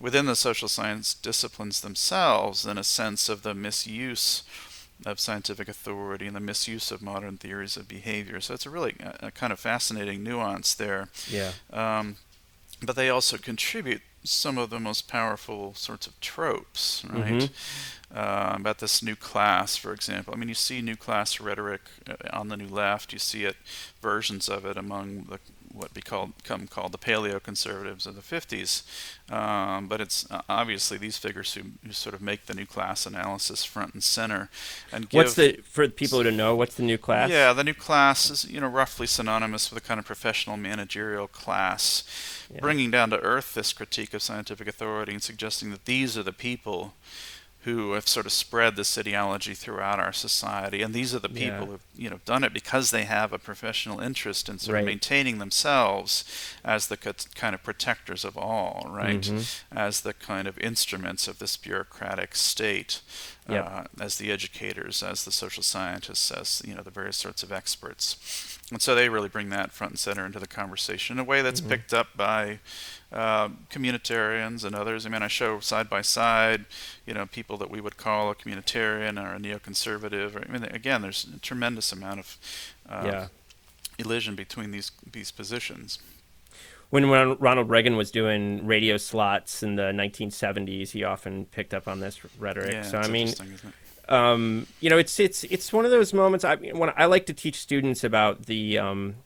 within the social science disciplines themselves, in a sense of the misuse of scientific authority and the misuse of modern theories of behavior. So it's a really a, a kind of fascinating nuance there. Yeah. Um, but they also contribute some of the most powerful sorts of tropes, right? Mhm. Uh, about this new class, for example. I mean, you see new class rhetoric uh, on the new left. You see it, versions of it among the what be called come called the paleo conservatives of the 50s. Um, but it's uh, obviously these figures who, who sort of make the new class analysis front and center and give What's the for people who don't know? What's the new class? yeah, the new class is you know roughly synonymous with a kind of professional managerial class, Yeah. bringing down to earth this critique of scientific authority and suggesting that these are the people who have sort of spread this ideology throughout our society, and these are the people Yeah. who've you know done it because they have a professional interest in sort Right. of maintaining themselves as the kind of protectors of all, right? Mhm. As the kind of instruments of this bureaucratic state, Yep. uh, as the educators, as the social scientists, as you know the various sorts of experts, and so they really bring that front and center into the conversation in a way that's Mhm. picked up by uh, communitarians and others. I mean, I show side by side, you know, people that we would call a communitarian or a neoconservative. Or, I mean, again, there's a tremendous amount of uh, yeah. elision between these these positions. When Ronald Reagan was doing radio slots in the 1970s, he often picked up on this rhetoric. Yeah, so I mean, interesting, isn't it? um, you know, it's it's it's one of those moments. I when I like to teach students about the um, the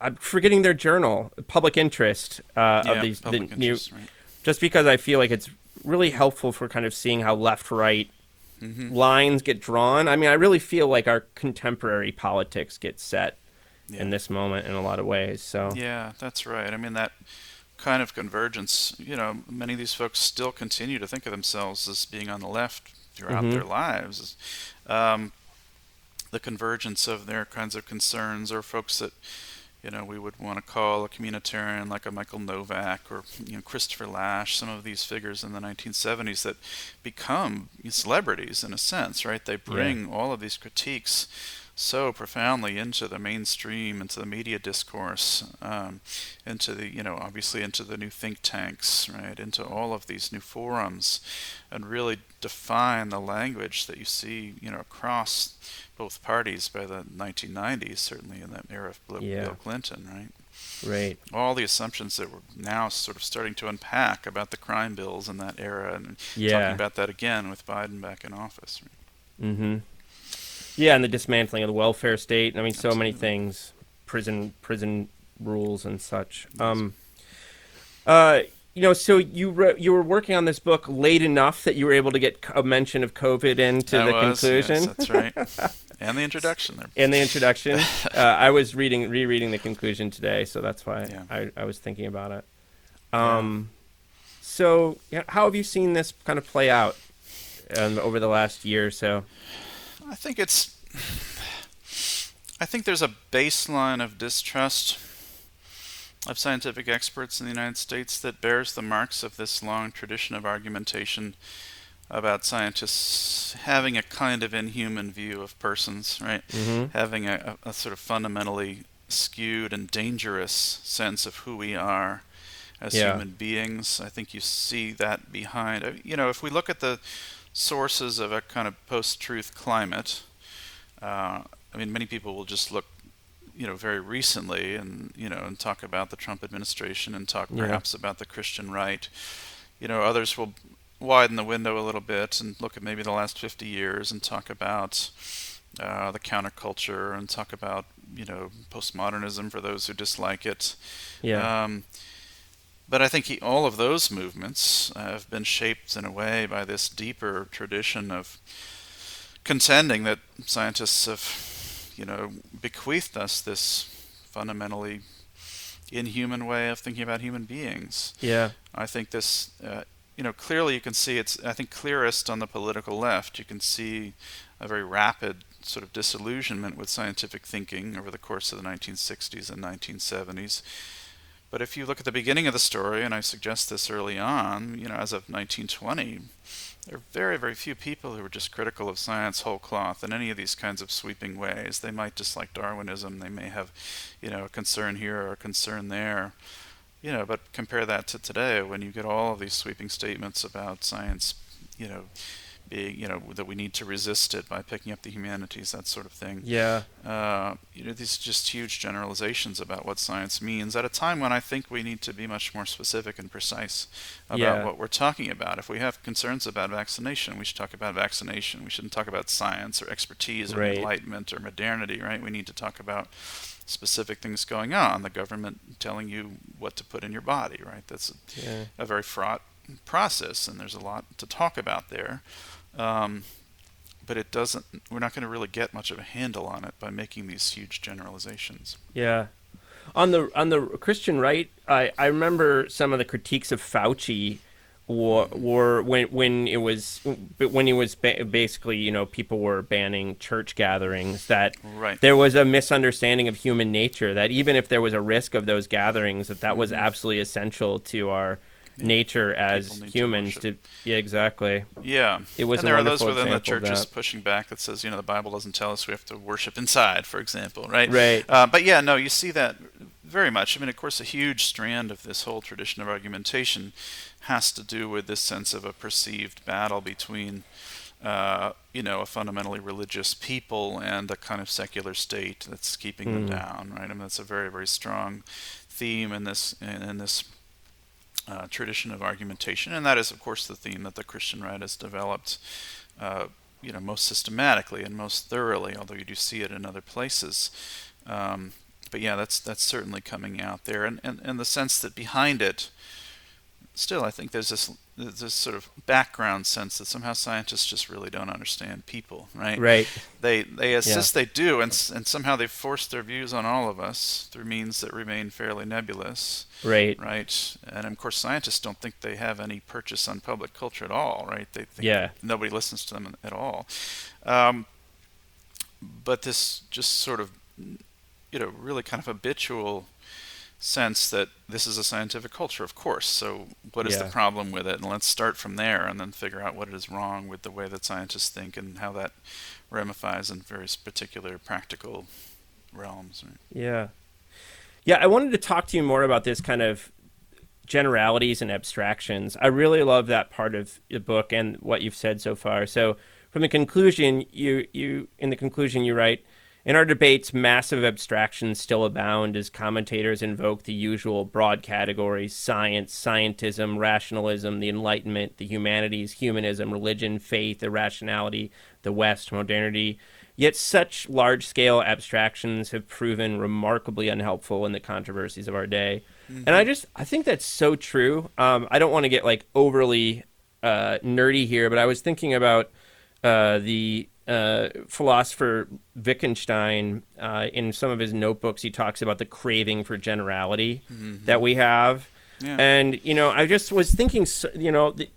I'm forgetting their journal, public interest uh, yeah, of these the new, right? just because I feel like it's really helpful for kind of seeing how left right Mhm. lines get drawn. I mean, I really feel like our contemporary politics get set Yeah. in this moment in a lot of ways. So Yeah, that's right. I mean, that kind of convergence, you know, many of these folks still continue to think of themselves as being on the left throughout Mhm. their lives. Um, the convergence of their kinds of concerns or folks that, you know, we would want to call a communitarian like a Michael Novak or, you know, Christopher Lasch, some of these figures in the 1970s that become celebrities in a sense, right? They bring all of these critiques so profoundly into the mainstream, into the media discourse, um, into the, you know, obviously into the new think tanks, right, into all of these new forums, and really define the language that you see, you know, across both parties by the 1990s, certainly in that era of Bill, Yeah. Bill Clinton, right? right. All the assumptions that we're now sort of starting to unpack about the crime bills in that era, and Yeah. talking about that again with Biden back in office. Right? Mm-hmm. Yeah, and the dismantling of the welfare state. I mean, so many things, prison prison rules and such. Um, uh, you know, so you re- you were working on this book late enough that you were able to get a mention of COVID into I the was, conclusion Yes, that's right. [laughs] and the introduction there. in the introduction. [laughs] uh, I was reading rereading the conclusion today, so that's why Yeah. I, I was thinking about it. Um, so yeah, how have you seen this kind of play out um, over the last year or so? I think it's. I think there's a baseline of distrust of scientific experts in the United States that bears the marks of this long tradition of argumentation about scientists having a kind of inhuman view of persons, right? Mm-hmm. Having a, a, sort of fundamentally skewed and dangerous sense of who we are as Yeah. human beings. I think you see that behind. uh, You know, if we look at the sources of a kind of post-truth climate, uh, I mean, many people will just look, you know, very recently and you know, and talk about the Trump administration and talk Yeah. perhaps about the Christian right. You know, others will widen the window a little bit and look at maybe the last 50 years and talk about uh, the counterculture and talk about you know postmodernism for those who dislike it. Yeah. Um, but I think he, all of those movements have been shaped in a way by this deeper tradition of contending that scientists have, you know, bequeathed us this fundamentally inhuman way of thinking about human beings. yeah. I think this uh, you know, clearly you can see it's, I think, clearest on the political left. You can see a very rapid sort of disillusionment with scientific thinking over the course of the 1960s and 1970s. But if you look at the beginning of the story, and I suggest this early on, you know, as of 1920, there are very, very few people who are just critical of science whole cloth in any of these kinds of sweeping ways. They might dislike Darwinism. They may have, you know, a concern here or a concern there. You know, but compare that to today when you get all of these sweeping statements about science, you know, being, you know, that we need to resist it by picking up the humanities, that sort of thing. Yeah. Uh, you know, these just huge generalizations about what science means at a time when I think we need to be much more specific and precise about Yeah. what we're talking about. If we have concerns about vaccination, we should talk about vaccination. We shouldn't talk about science or expertise or Right. enlightenment or modernity, right? We need to talk about specific things going on. The government telling you what to put in your body, right? That's a, Yeah. a very fraught process, and there's a lot to talk about there. Um, but it doesn't. We're not going to really get much of a handle on it by making these huge generalizations. Yeah. On the on the Christian right, I, I remember some of the critiques of Fauci were, were when when it was when he was ba- basically you know people were banning church gatherings that Right. there was a misunderstanding of human nature that even if there was a risk of those gatherings that that was absolutely essential to our nature as need to humans to yeah exactly Yeah, It was and there are those within the churches pushing back that says, you know, the Bible doesn't tell us we have to worship inside, for example, right? Right. Uh, but yeah, no, you see that very much. I mean, of course, a huge strand of this whole tradition of argumentation has to do with this sense of a perceived battle between, uh, you know, a fundamentally religious people and a kind of secular state that's keeping them Mm. down, right? I mean, that's a very, very strong theme in this in, in this uh, tradition of argumentation, and that is, of course, the theme that the Christian right has developed, uh, you know, most systematically and most thoroughly. Although you do see it in other places, um, but yeah, that's that's certainly coming out there, and and, and the sense that behind it, still, I think there's this this sort of background sense that somehow scientists just really don't understand people, right? right They they insist they do, and and somehow they force their views on all of us through means that remain fairly nebulous right right? And of course, scientists don't think they have any purchase on public culture at all, right? They think Yeah. nobody listens to them at all. Um, but this just sort of, you know, really kind of habitual sense that this is a scientific culture, of course. So, what is the problem with it? And let's start from there, and then figure out what is wrong with the way that scientists think and how that ramifies in various particular practical realms. Right? Yeah. Yeah, I wanted to talk to you more about this kind of generalities and abstractions. I really love that part of the book and what you've said so far. So, from the conclusion, you you in the conclusion you write, in our debates, massive abstractions still abound as commentators invoke the usual broad categories science, scientism, rationalism, the Enlightenment, the humanities, humanism, religion, faith, irrationality, the West, modernity. Yet such large scale abstractions have proven remarkably unhelpful in the controversies of our day. And I just, I think that's so true. Um, I don't want to get like overly uh, nerdy here, but I was thinking about uh, the uh, philosopher Wittgenstein, uh, in some of his notebooks, he talks about the craving for generality that we have. Yeah. And, you know, I just was thinking, you know, th-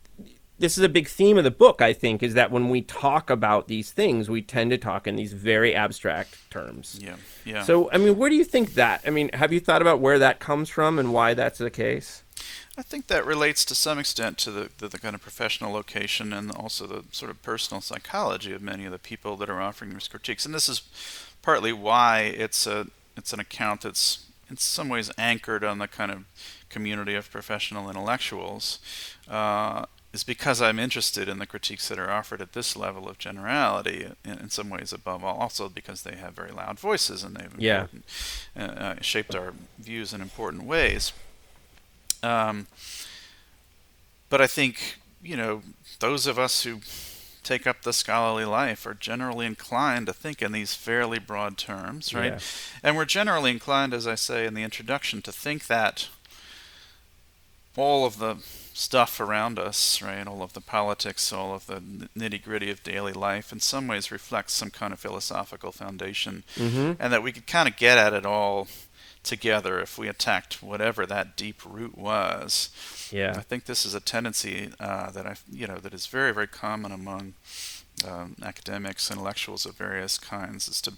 this is a big theme of the book, I think, is that when we talk about these things, we tend to talk in these very abstract terms. Yeah, yeah. So, I mean, where do you think that? I mean, have you thought about where that comes from and why that's the case? I think that relates to some extent to the, the, the kind of professional location and also the sort of personal psychology of many of the people that are offering these critiques. And this is partly why it's a it's an account that's in some ways anchored on the kind of community of professional intellectuals. Uh, is because I'm interested in the critiques that are offered at this level of generality, in, in some ways above all. Also because they have very loud voices and they've Yeah. uh, uh, shaped our views in important ways. Um, but I think, you know, those of us who take up the scholarly life are generally inclined to think in these fairly broad terms, right? Yeah. And we're generally inclined, as I say in the introduction, to think that all of the stuff around us, right, all of the politics, all of the nitty gritty of daily life, in some ways reflects some kind of philosophical foundation, Mm-hmm. and that we could kind of get at it all together if we attacked whatever that deep root was. Yeah. I think this is a tendency uh, that I, you know, that is very, very common among um, academics, intellectuals of various kinds, is to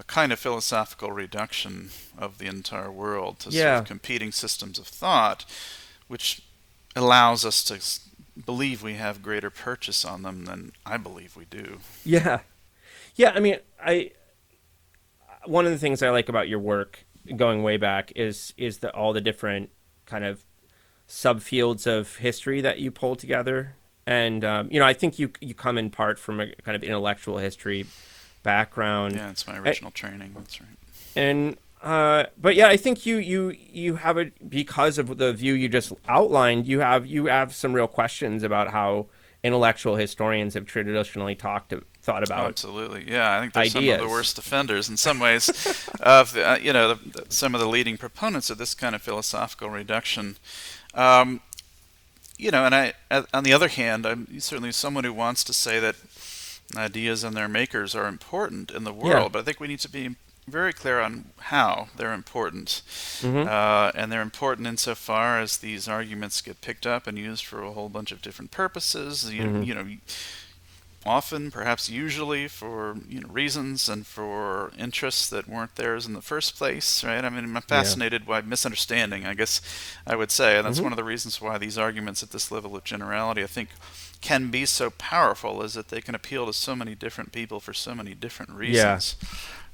a kind of philosophical reduction of the entire world to Yeah. sort of competing systems of thought, which allows us to believe we have greater purchase on them than I believe we do. Yeah. Yeah, I mean, I one of the things I like about your work going way back is is the all the different kind of subfields of history that you pull together. And um, you know, I think you you come in part from a kind of intellectual history background. Yeah, it's my original training. That's right. and uh, but yeah, I think you you you have it because of the view you just outlined. You have you have some real questions about how intellectual historians have traditionally talked thought Oh, about. absolutely. Yeah, I think they're some of the worst offenders in some ways of uh, you know the, some of the leading proponents of this kind of philosophical reduction. Um, you know, and I, uh, on the other hand, I'm certainly someone who wants to say that ideas and their makers are important in the world, Yeah. but I think we need to be very clear on how they're important. Mhm. Uh, and they're important insofar as these arguments get picked up and used for a whole bunch of different purposes. You, Mhm. you know, often, perhaps usually, for you know reasons and for interests that weren't theirs in the first place, right? I mean, I'm fascinated by misunderstanding. I guess I would say, and that's Mhm. one of the reasons why these arguments at this level of generality, I think, can be so powerful, is that they can appeal to so many different people for so many different reasons.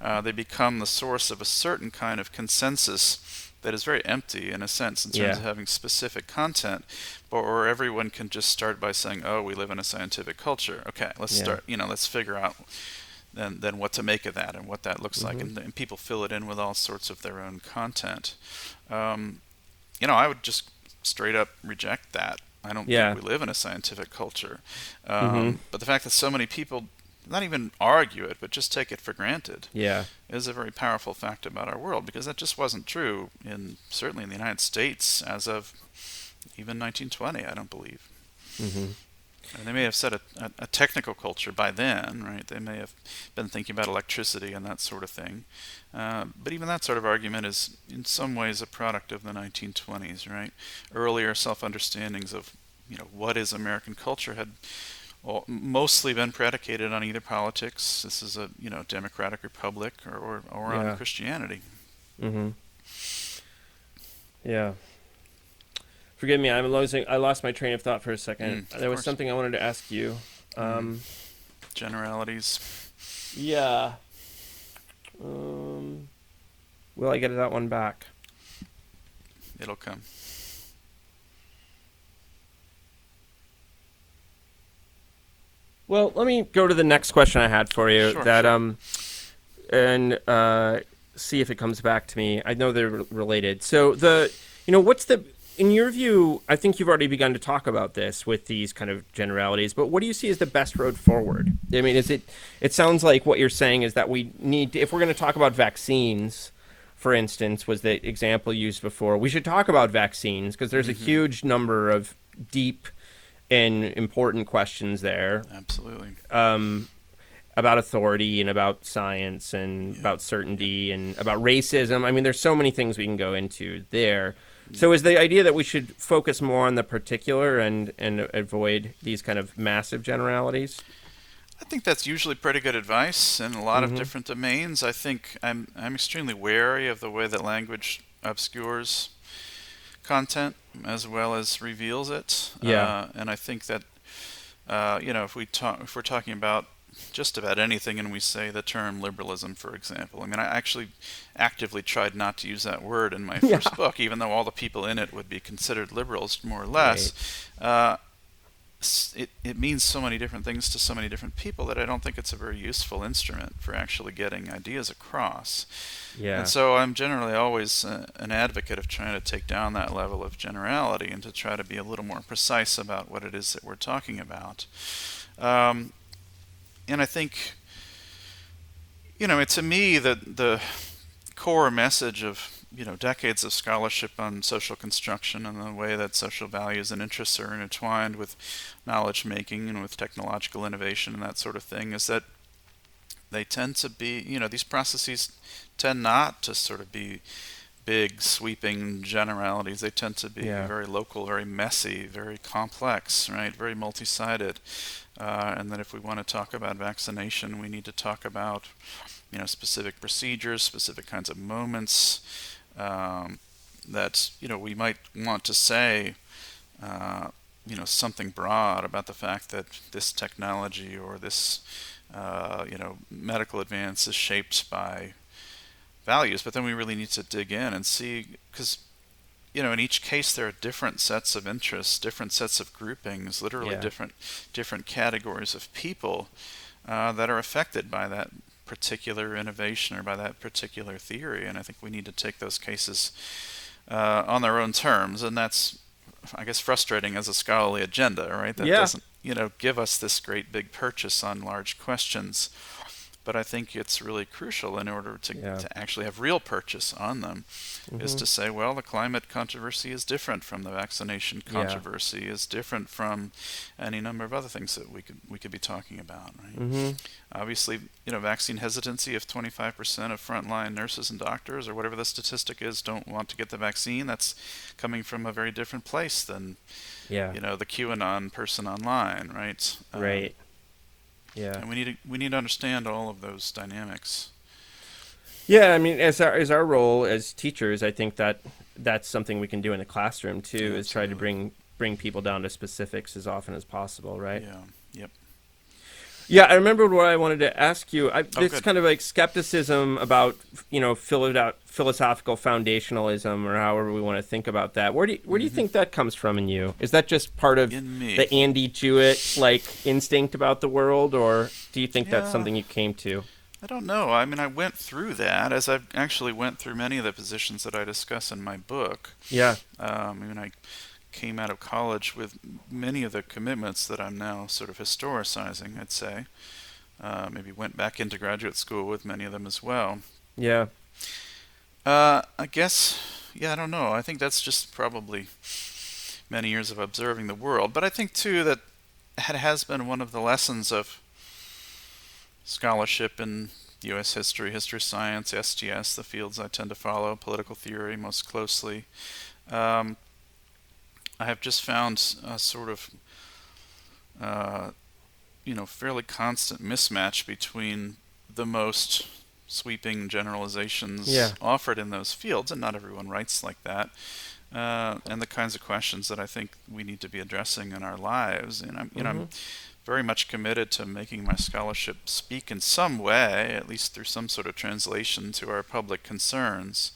Uh, they become the source of a certain kind of consensus that is very empty in a sense in terms Yeah. of having specific content, but where everyone can just start by saying, "Oh, we live in a scientific culture. Okay, let's Yeah. start. You know, let's figure out then then what to make of that and what that looks like." Mhm. And, and people fill it in with all sorts of their own content. Um, you know, I would just straight up reject that. I don't Yeah. think we live in a scientific culture. Um, Mhm. But the fact that so many people not even argue it, but just take it for granted Yeah. is a very powerful fact about our world because that just wasn't true in certainly in the United States as of even 1920. I don't believe. Mm-hmm. And they may have set a, a, a technical culture by then, right? They may have been thinking about electricity and that sort of thing. Uh, but even that sort of argument is, in some ways, a product of the 1920s, right? Earlier self-understandings of, you know, what is American culture had mostly been predicated on either politics. This is a, you know, democratic republic, or or, or Yeah. on Christianity. hmm Yeah. Forgive me, I'm losing. I lost my train of thought for a second. Mm, there was course. something I wanted to ask you. Um, Generalities. Yeah. Um, will I get that one back? It'll come. Well, let me go to the next question I had for you. Sure, that sure. um, and uh, see if it comes back to me. I know they're related. So the, you know, what's the in your view? I think you've already begun to talk about this with these kind of generalities. But what do you see as the best road forward? I mean, is it? It sounds like what you're saying is that we need, if we're going to talk about vaccines. For instance, was the example used before? We should talk about vaccines because there's a huge number of deep and important questions there Absolutely. um, about authority and about science and about certainty and about racism. I mean, there's so many things we can go into there. So, is the idea that we should focus more on the particular and and avoid these kind of massive generalities? I think that's usually pretty good advice in a lot Mhm. of different domains. I think I'm I'm extremely wary of the way that language obscures content as well as reveals it. Yeah. Uh, and I think that uh, you know if we talk if we're talking about just about anything and we say the term liberalism for example i mean i actually actively tried not to use that word in my [laughs] Yeah. first book even though all the people in it would be considered liberals more or less uh, s- it, it means so many different things to so many different people that I don't think it's a very useful instrument for actually getting ideas across. Yeah. And so I'm generally always uh, an advocate of trying to take down that level of generality and to try to be a little more precise about what it is that we're talking about. Um, and I think, you know, to me, the, the core message of you know decades of scholarship on social construction and the way that social values and interests are intertwined with knowledge making and with technological innovation and that sort of thing is that they tend to be you know these processes tend not to sort of be big, sweeping generalities. They tend to be Yeah. very local, very messy, very complex, right? Very multi-sided. Uh, and that if we want to talk about vaccination, we need to talk about, you know, specific procedures, specific kinds of moments. Um, that you know we might want to say, uh, you know, something broad about the fact that this technology or this, uh, you know, medical advance is shaped by values. But then we really need to dig in and see because you know, in each case there are different sets of interests, different sets of groupings, literally Yeah. different different categories of people uh, that are affected by that particular innovation or by that particular theory. And I think we need to take those cases uh, on their own terms, and that's, I guess, frustrating as a scholarly agenda, right? That Yeah. doesn't, you know, give us this great big purchase on large questions. But I think it's really crucial in order to, Yeah. to actually have real purchase on them is Mhm. to say, well, the climate controversy is different from the vaccination Yeah. controversy, is different from any number of other things that we could we could be talking about, right? Mhm. Obviously, you know, vaccine hesitancy. If 25% of frontline nurses and doctors, or whatever the statistic is, don't want to get the vaccine, that's coming from a very different place than Yeah. you know the QAnon person online, right? Um, right. Yeah. and we need to we need to understand all of those dynamics. Yeah, I mean, as our as our role as teachers, I think that that's something we can do in the classroom too, is try to bring bring people down to specifics as often as possible, right? Yeah. Yep. Yeah, I remembered what I wanted to ask you. I, Oh, this good. kind of like skepticism about you know philosophical foundationalism or however we want to think about that. Where do you, where do you think that comes from in you? Is that just part of Mm-hmm. The Andy Jewett like instinct about the world, or do you think that's something you came to? I don't know. I mean, I went through that as I actually went through many of the positions that I discuss in my book. Yeah. Um, I mean, I came out of college with many of the commitments that I'm now sort of historicizing, I'd say. Uh, maybe went back into graduate school with many of them as well. Yeah. Uh, I guess, yeah, I don't know. I think that's just probably many years of observing the world. But I think, too, that it has been one of the lessons of scholarship in U.S. history, history science, STS, the fields I tend to follow, political theory most closely. Um, I have just found a sort of, uh, you know, fairly constant mismatch between the most sweeping generalizations Yeah. offered in those fields, and not everyone writes like that, uh, and the kinds of questions that I think we need to be addressing in our lives. And I'm, you know, I'm very much committed to making my scholarship speak in some way, at least through some sort of translation to our public concerns.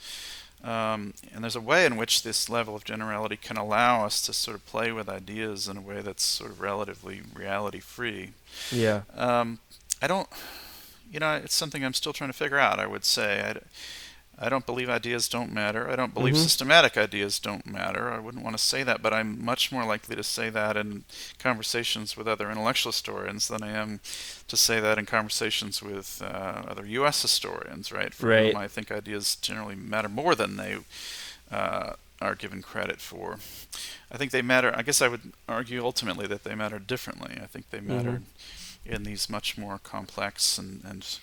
Um, and there's a way in which this level of generality can allow us to sort of play with ideas in a way that's sort of relatively reality free. Yeah. Um, I don't, you know, it's something I'm still trying to figure out, I would say. I, I don't believe ideas don't matter. I don't believe Mhm. systematic ideas don't matter. I wouldn't want to say that, but I'm much more likely to say that in conversations with other intellectual historians than I am to say that in conversations with uh, other U.S. historians, right? For Right. whom I think ideas generally matter more than they uh, are given credit for. I think they matter. I guess I would argue ultimately that they matter differently. I think they matter in these much more complex and, and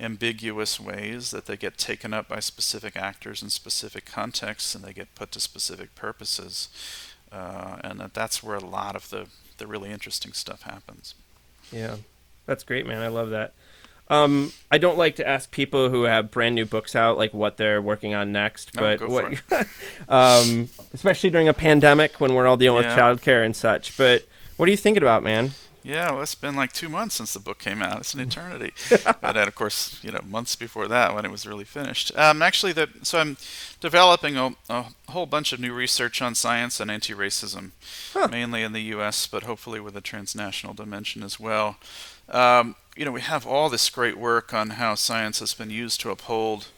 ambiguous ways that they get taken up by specific actors in specific contexts and they get put to specific purposes. Uh, and that that's where a lot of the, the really interesting stuff happens. Yeah, that's great, man. I love that. Um, I don't like to ask people who have brand new books out like what they're working on next, No, but what, [laughs] um, especially during a pandemic when we're all dealing with childcare and such. But what are you thinking about, man? Yeah, well, it's been like two months since the book came out. It's an eternity. [laughs] and then, of course, you know, months before that when it was really finished. Um, actually, the, so I'm developing a, a whole bunch of new research on science and anti-racism, Huh. mainly in the U.S., but hopefully with a transnational dimension as well. Um, you know, we have all this great work on how science has been used to uphold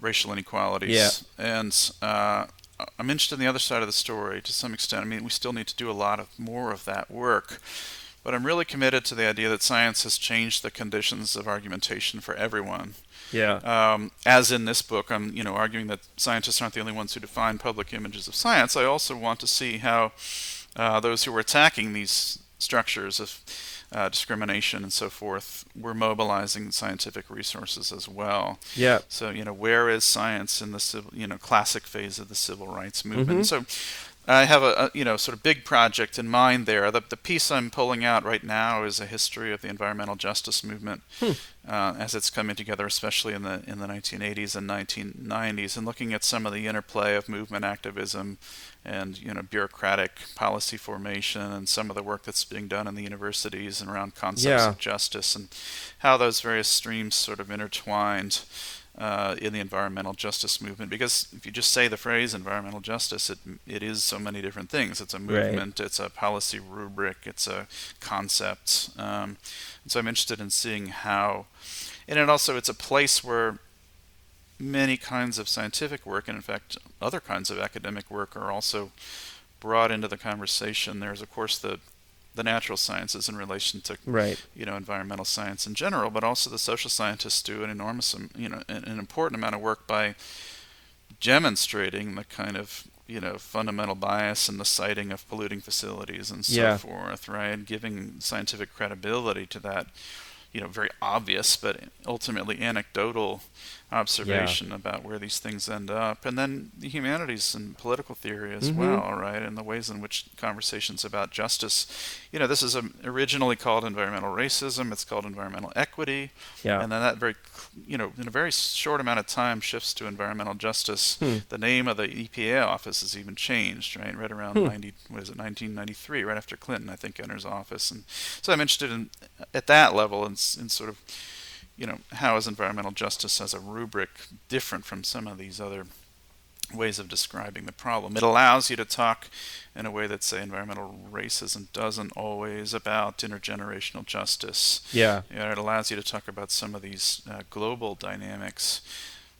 racial inequalities. And uh, I'm interested in the other side of the story to some extent. I mean, we still need to do a lot of more of that work. But I'm really committed to the idea that science has changed the conditions of argumentation for everyone. Yeah. Um, as in this book, I'm you know arguing that scientists aren't the only ones who define public images of science. I also want to see how uh, those who were attacking these structures of uh, discrimination and so forth, we're mobilizing scientific resources as well. Yeah. So you know, where is science in the civil, you know, classic phase of the civil rights movement? Mm-hmm. So I have a, a, you know sort of big project in mind there. The, the piece I'm pulling out right now is a history of the environmental justice movement Hmm. uh, as it's coming together, especially in the in the 1980s and 1990s, and looking at some of the interplay of movement activism and you know bureaucratic policy formation and some of the work that's being done in the universities and around concepts Yeah. of justice and how those various streams sort of intertwined uh, in the environmental justice movement. Because if you just say the phrase environmental justice, it it is so many different things. It's a movement, it's a policy rubric, it's a concept. Um, and so I'm interested in seeing how, and it also it's a place where many kinds of scientific work, and in fact other kinds of academic work, are also brought into the conversation. There's of course the the natural sciences in relation to Right. you know environmental science in general, but also the social scientists do an enormous you know an, an important amount of work by demonstrating the kind of you know fundamental bias and the siting of polluting facilities and so Yeah. forth, right? Giving scientific credibility to that you know very obvious but ultimately anecdotal observation about where these things end up and then the humanities and political theory as Mhm. well right and the ways in which conversations about justice you know this is originally called environmental racism it's called environmental equity Yeah. and then that very you know in a very short amount of time shifts to environmental justice Hmm. the name of the EPA office has even changed right right around Hmm. 90 what is it 1993 right after Clinton I think enters office and so I'm interested in at that level in, in sort of you know how is environmental justice as a rubric different from some of these other ways of describing the problem it allows you to talk in a way that say environmental racism doesn't always about intergenerational justice Yeah. you know, it allows you to talk about some of these uh, global dynamics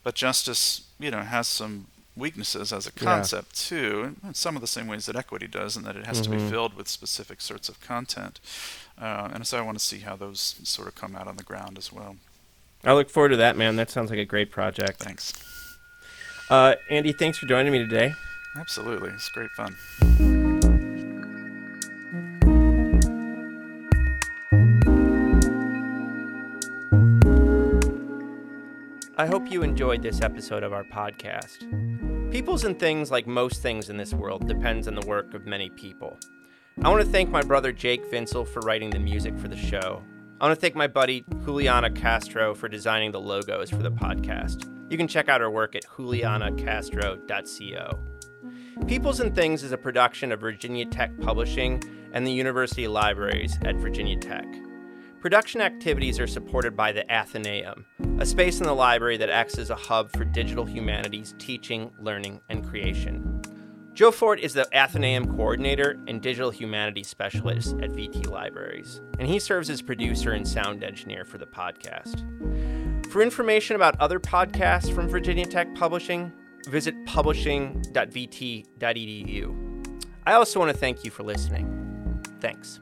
but justice you know has some weaknesses as a Yeah. concept too in some of the same ways that equity does in that it has to be Mhm. filled with specific sorts of content uh, and so I want to see how those sort of come out on the ground as well. I look forward to that, man. That sounds like a great project. Thanks. Uh, Andy, thanks for joining me today. Absolutely, it's great fun. I hope you enjoyed this episode of our podcast. Peoples and things, like most things in this world, depends on the work of many people. I want to thank my brother Jake Vinsel for writing the music for the show. I want to thank my buddy Juliana Castro for designing the logos for the podcast. You can check out her work at julianacastro.co. Peoples and Things is a production of Virginia Tech Publishing and the University Libraries at Virginia Tech. Production activities are supported by the Athenaeum, a space in the library that acts as a hub for digital humanities teaching, learning, and creation. Joe Ford is the Athenaeum coordinator and digital humanities specialist at VT Libraries, and he serves as producer and sound engineer for the podcast. For information about other podcasts from Virginia Tech Publishing, visit publishing.vt.edu. I also want to thank you for listening. Thanks.